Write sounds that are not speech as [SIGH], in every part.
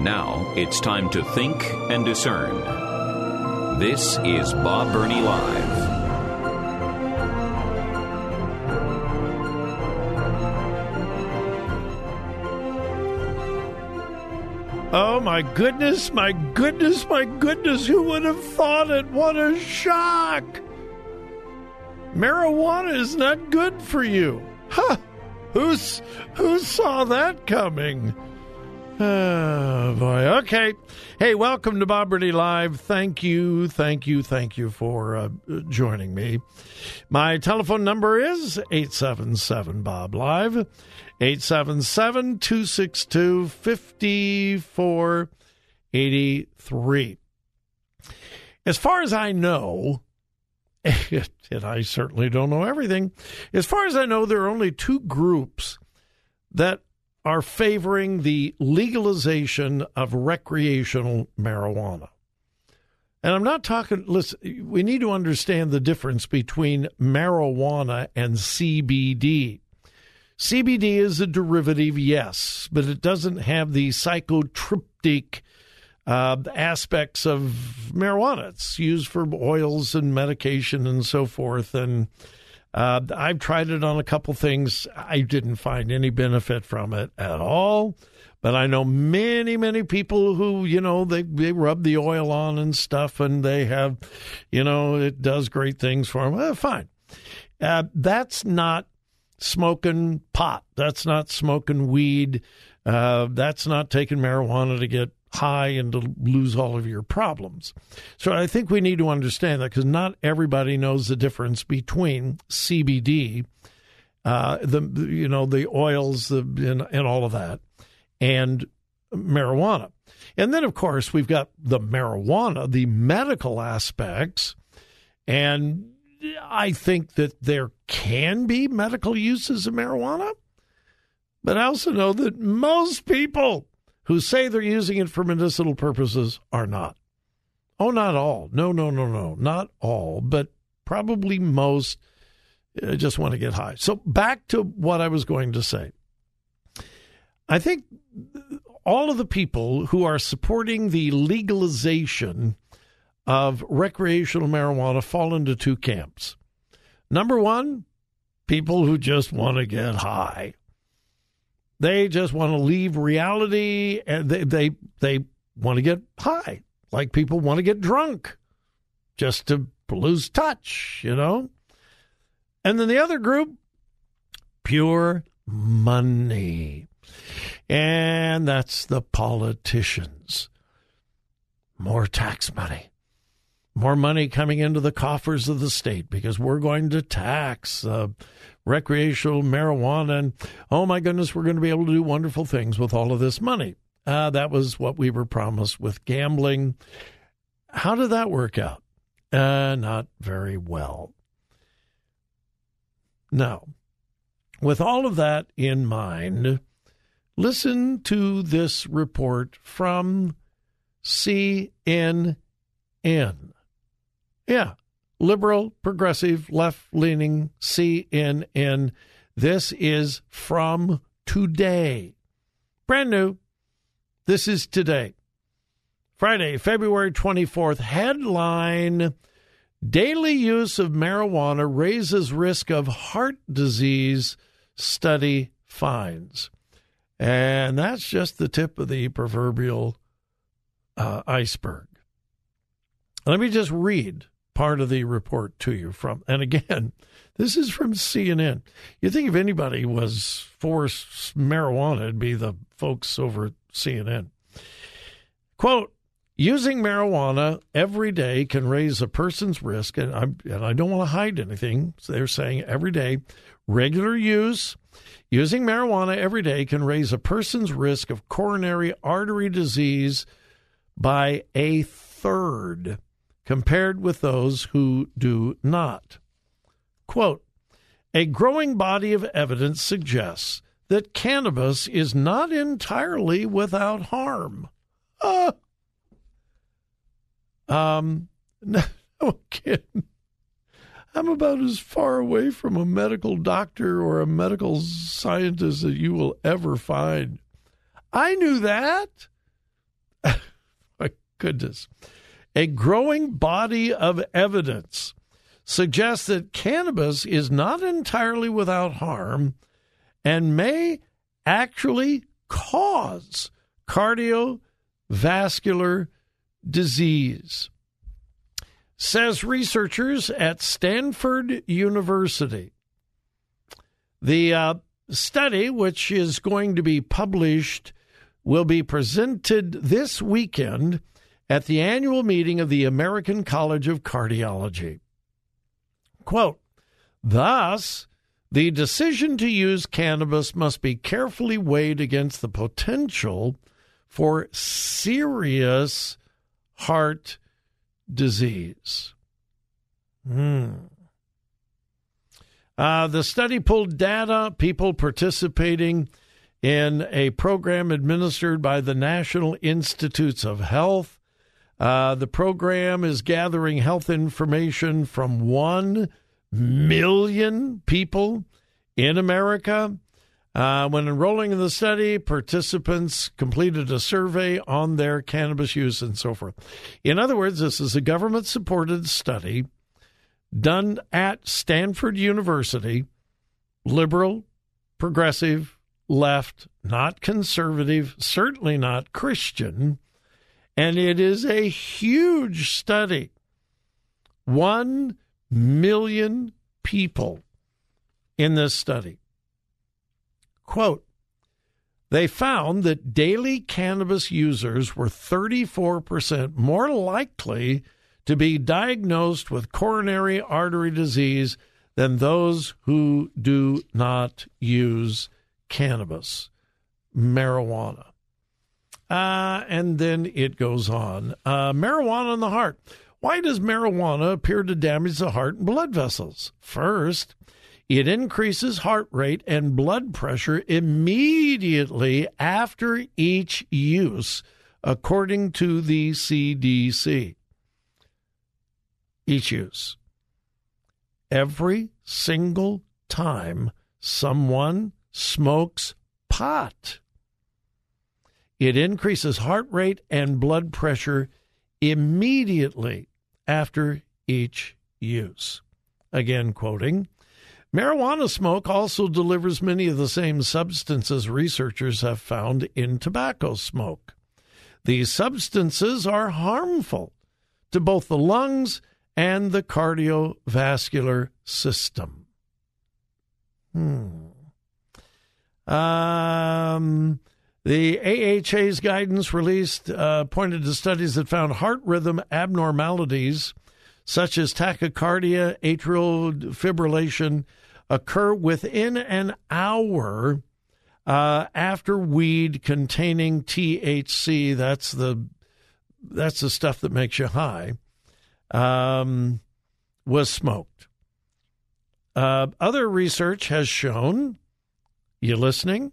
Now it's time to think and discern. This is Bob Burney Live. Oh my goodness, my goodness, my goodness, who would have thought it? What a shock! Marijuana is not good for you. Huh. Who's who saw that coming? Oh [SIGHS] boy. Okay. Hey, welcome to Bob Burney Live. Thank you, thank you, thank you for uh, joining me. My telephone number is 877 Bob Live. 877 262 5483. As far as I know, [LAUGHS] and I certainly don't know everything, as far as I know, there are only two groups that are favoring the legalization of recreational marijuana. And I'm not talking, listen, we need to understand the difference between marijuana and CBD. CBD is a derivative, yes, but it doesn't have the psychotropic uh, aspects of marijuana. It's used for oils and medication and so forth. And uh, I've tried it on a couple things. I didn't find any benefit from it at all. But I know many, many people who, you know, they, they rub the oil on and stuff and they have, you know, it does great things for them. Well, fine. Uh, that's not smoking pot. That's not smoking weed. Uh, that's not taking marijuana to get high and to lose all of your problems. So I think we need to understand that because not everybody knows the difference between CBD, uh, the you know the oils, the and, and all of that, and marijuana. And then of course we've got the marijuana, the medical aspects, and I think that there can be medical uses of marijuana, but I also know that most people who say they're using it for medicinal purposes are not. Oh, not all. No, no, no, no. Not all, but probably most uh, just want to get high. So back to what I was going to say. I think all of the people who are supporting the legalization of recreational marijuana fall into two camps. Number one, people who just want to get high. They just want to leave reality and they, they, they want to get high, like people want to get drunk just to lose touch, you know? And then the other group, pure money. And that's the politicians. More tax money more money coming into the coffers of the state because we're going to tax uh, recreational marijuana. And oh my goodness, we're going to be able to do wonderful things with all of this money. Uh, that was what we were promised with gambling. How did that work out? Uh, not very well. Now, with all of that in mind, listen to this report from CNN. Yeah. Liberal, progressive, left leaning, CNN. This is from today. Brand new. This is today. Friday, February 24th. Headline Daily use of marijuana raises risk of heart disease, study finds. And that's just the tip of the proverbial uh, iceberg. Let me just read part of the report to you from. And again, [LAUGHS] this is from CNN. You think if anybody was for marijuana, it'd be the folks over at CNN. Quote, using marijuana every day can raise a person's risk, and, I'm, and I don't want to hide anything. So they're saying every day regular use, using marijuana every day can raise a person's risk of coronary artery disease by a third compared with those who do not. Quote, a growing body of evidence suggests that cannabis is not entirely without harm. Uh, um, [LAUGHS] no, no kidding. I'm about as far away from a medical doctor or a medical scientist that you will ever find. I knew that. [LAUGHS] My goodness. A growing body of evidence suggests that cannabis is not entirely without harm and may actually cause cardiovascular disease, says researchers at Stanford University. The uh, study, which is going to be published, will be presented this weekend at the annual meeting of the American College of Cardiology. Quote, thus, the decision to use cannabis must be carefully weighed against the potential for serious heart disease. Hmm. Uh, the study pulled data, people participating in a program administered by the National Institutes of Health. Uh, the program is gathering health information from 1 million people in America. Uh, when enrolling in the study, participants completed a survey on their cannabis use and so forth. In other words, this is a government supported study done at Stanford University, liberal, progressive, left, not conservative, certainly not Christian. And it is a huge study. One million people in this study. Quote, they found that daily cannabis users were 34% more likely to be diagnosed with coronary artery disease than those who do not use cannabis, marijuana. Uh, and then it goes on. Uh, marijuana in the heart. Why does marijuana appear to damage the heart and blood vessels? First, it increases heart rate and blood pressure immediately after each use, according to the CDC. Each use. Every single time someone smokes pot, it increases heart rate and blood pressure immediately after each use. Again, quoting Marijuana smoke also delivers many of the same substances researchers have found in tobacco smoke. These substances are harmful to both the lungs and the cardiovascular system. Hmm. Um, the AHA's guidance released uh, pointed to studies that found heart rhythm abnormalities such as tachycardia, atrial fibrillation, occur within an hour uh, after weed containing THC. That's the that's the stuff that makes you high. Um, was smoked. Uh, other research has shown. You listening?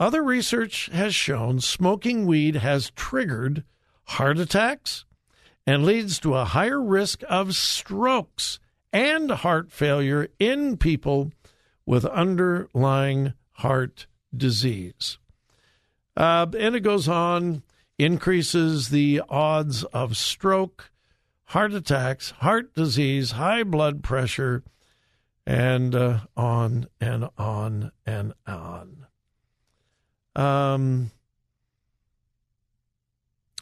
Other research has shown smoking weed has triggered heart attacks and leads to a higher risk of strokes and heart failure in people with underlying heart disease. Uh, and it goes on, increases the odds of stroke, heart attacks, heart disease, high blood pressure, and uh, on and on and on. Um,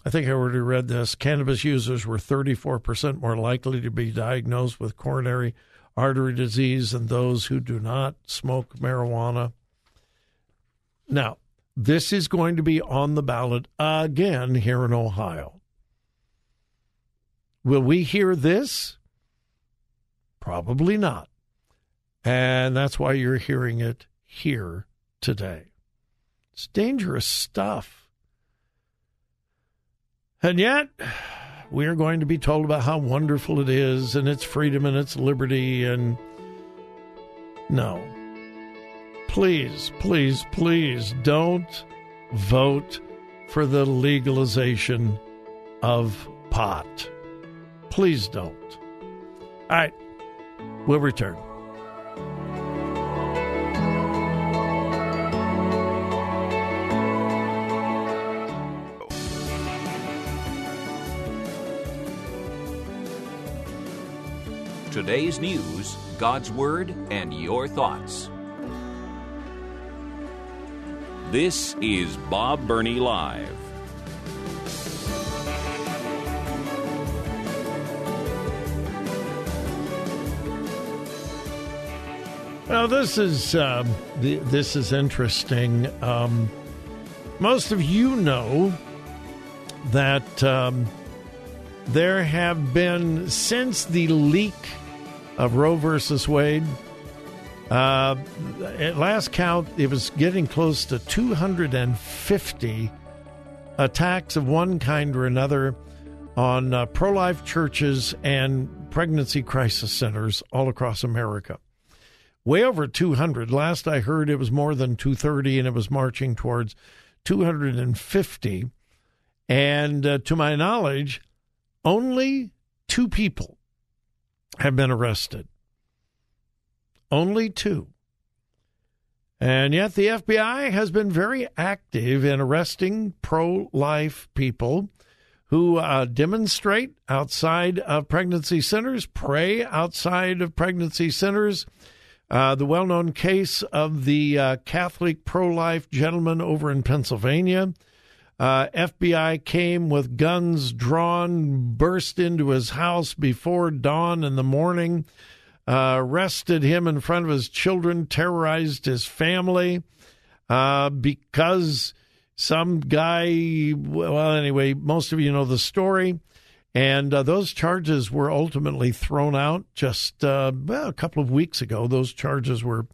I think I already read this. Cannabis users were 34% more likely to be diagnosed with coronary artery disease than those who do not smoke marijuana. Now, this is going to be on the ballot again here in Ohio. Will we hear this? Probably not. And that's why you're hearing it here today. It's dangerous stuff. And yet, we are going to be told about how wonderful it is and its freedom and its liberty. And no. Please, please, please don't vote for the legalization of pot. Please don't. All right, we'll return. Today's news, God's Word, and your thoughts. This is Bob Burney Live. Well, this is uh, this is interesting. Um, most of you know that um, there have been since the leak of Roe versus Wade. Uh, at last count, it was getting close to 250 attacks of one kind or another on uh, pro life churches and pregnancy crisis centers all across America. Way over 200. Last I heard, it was more than 230, and it was marching towards 250. And uh, to my knowledge, only two people have been arrested. Only two. And yet the FBI has been very active in arresting pro life people who uh, demonstrate outside of pregnancy centers, pray outside of pregnancy centers. Uh, the well known case of the uh, Catholic pro life gentleman over in Pennsylvania. Uh, FBI came with guns drawn, burst into his house before dawn in the morning, uh, arrested him in front of his children, terrorized his family uh, because some guy, well, anyway, most of you know the story. And uh, those charges were ultimately thrown out just uh, well, a couple of weeks ago. Those charges were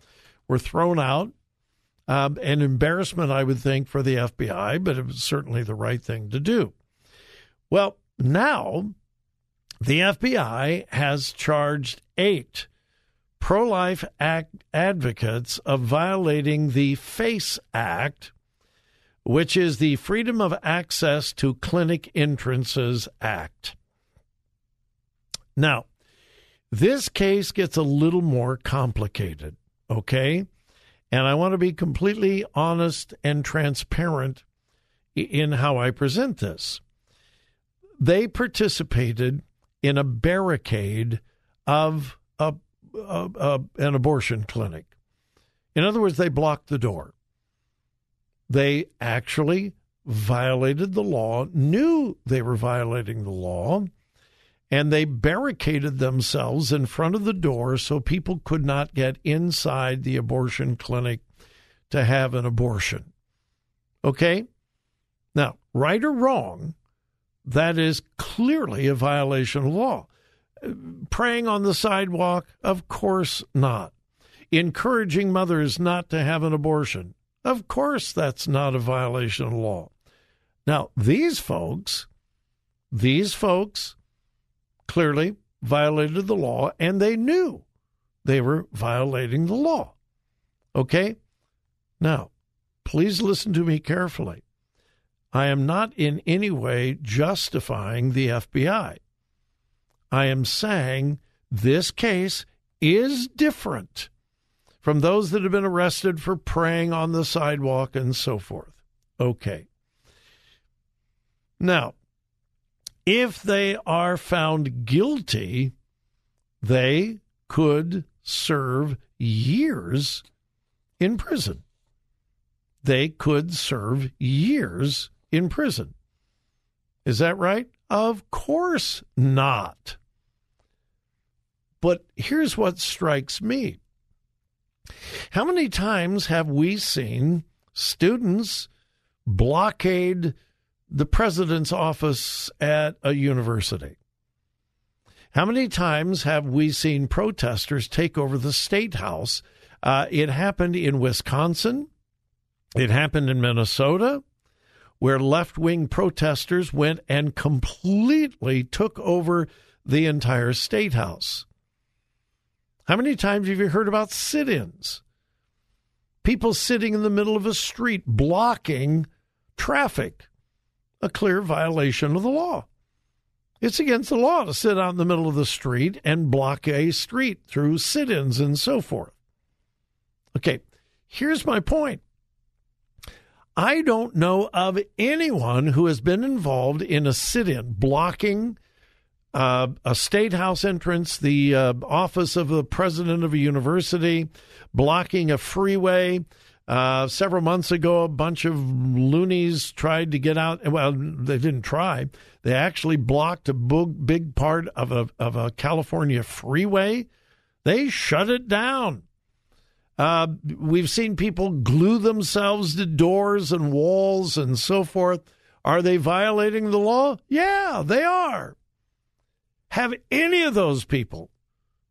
were thrown out. Um, an embarrassment, I would think, for the FBI, but it was certainly the right thing to do. Well, now the FBI has charged eight pro life advocates of violating the FACE Act, which is the Freedom of Access to Clinic Entrances Act. Now, this case gets a little more complicated, okay? And I want to be completely honest and transparent in how I present this. They participated in a barricade of a, a, a, an abortion clinic. In other words, they blocked the door. They actually violated the law, knew they were violating the law, and they barricaded themselves in front of the door so people could not get inside the abortion clinic to have an abortion. Okay? Now, right or wrong, that is clearly a violation of law. Praying on the sidewalk? Of course not. Encouraging mothers not to have an abortion? Of course that's not a violation of law. Now, these folks, these folks clearly violated the law and they knew they were violating the law. Okay? Now, please listen to me carefully. I am not in any way justifying the FBI. I am saying this case is different from those that have been arrested for praying on the sidewalk and so forth. Okay. Now, if they are found guilty, they could serve years in prison. They could serve years in prison. Is that right? Of course not. But here's what strikes me. How many times have we seen students blockade the president's office at a university? How many times have we seen protesters take over the state house? Uh, it happened in Wisconsin. It happened in Minnesota, where left wing protesters went and completely took over the entire state house. How many times have you heard about sit ins? People sitting in the middle of a street blocking traffic, a clear violation of the law. It's against the law to sit out in the middle of the street and block a street through sit ins and so forth. Okay, here's my point. I don't know of anyone who has been involved in a sit in blocking uh, a state house entrance, the uh, office of the president of a university, blocking a freeway, uh, several months ago, a bunch of loonies tried to get out. Well, they didn't try. They actually blocked a big, part of a of a California freeway. They shut it down. Uh, we've seen people glue themselves to doors and walls and so forth. Are they violating the law? Yeah, they are. Have any of those people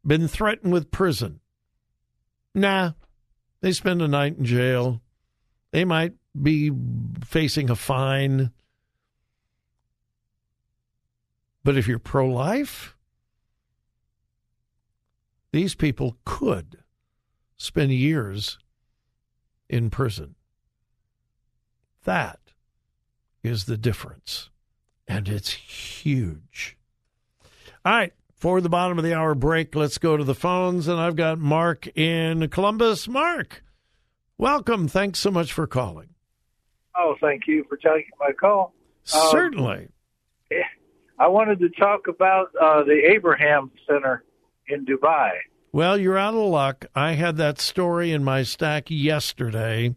been threatened with prison? Nah, they spend a night in jail. They might be facing a fine. But if you're pro life, these people could spend years in prison. That is the difference. And it's huge. All right. For the bottom of the hour break, let's go to the phones. And I've got Mark in Columbus. Mark, welcome. Thanks so much for calling. Oh, thank you for taking my call. Certainly. Um, I wanted to talk about uh, the Abraham Center in Dubai. Well, you're out of luck. I had that story in my stack yesterday.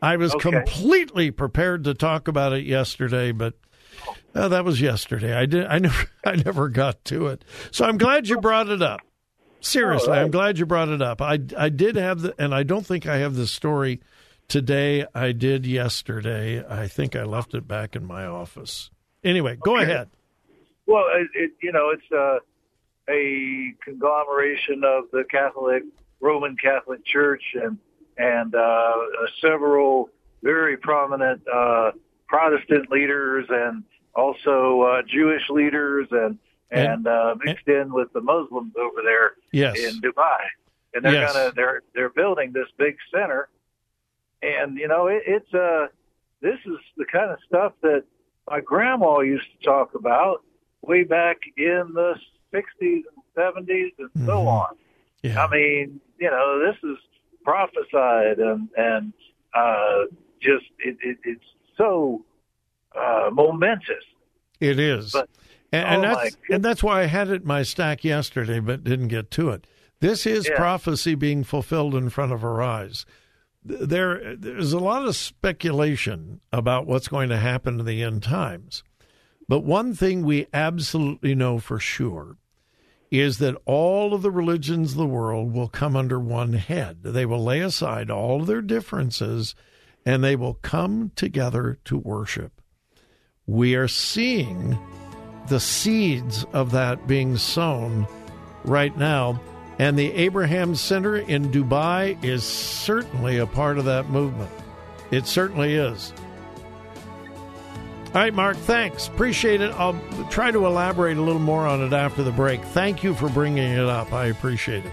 I was okay. completely prepared to talk about it yesterday, but uh, that was yesterday. I did. I never. [LAUGHS] I never got to it. So I'm glad you brought it up. Seriously, right. I'm glad you brought it up. I I did have the, and I don't think I have the story today. I did yesterday. I think I left it back in my office. Anyway, go okay. ahead. Well, it, it, you know, it's uh, a conglomeration of the Catholic Roman Catholic Church and and uh, several very prominent uh, Protestant leaders and also uh, Jewish leaders and and, uh, mixed and, in with the Muslims over there yes. in Dubai. And they're yes. gonna they're they're building this big center, and you know it, it's uh this is the kind of stuff that my grandma used to talk about way back in the 60s and 70s and mm-hmm. so on. Yeah. I mean, you know, this is prophesied and and uh, just it, it, it's so uh, momentous. It is. But, and, and oh that's and that's why I had it in my stack yesterday, but didn't get to it. This is yeah. prophecy being fulfilled in front of our eyes. There, there's a lot of speculation about what's going to happen in the end times, but one thing we absolutely know for sure is that all of the religions of the world will come under one head. They will lay aside all of their differences, and they will come together to worship we are seeing the seeds of that being sown right now. And the Abraham Center in Dubai is certainly a part of that movement. It certainly is. All right, Mark, thanks. Appreciate it. I'll try to elaborate a little more on it after the break. Thank you for bringing it up. I appreciate it.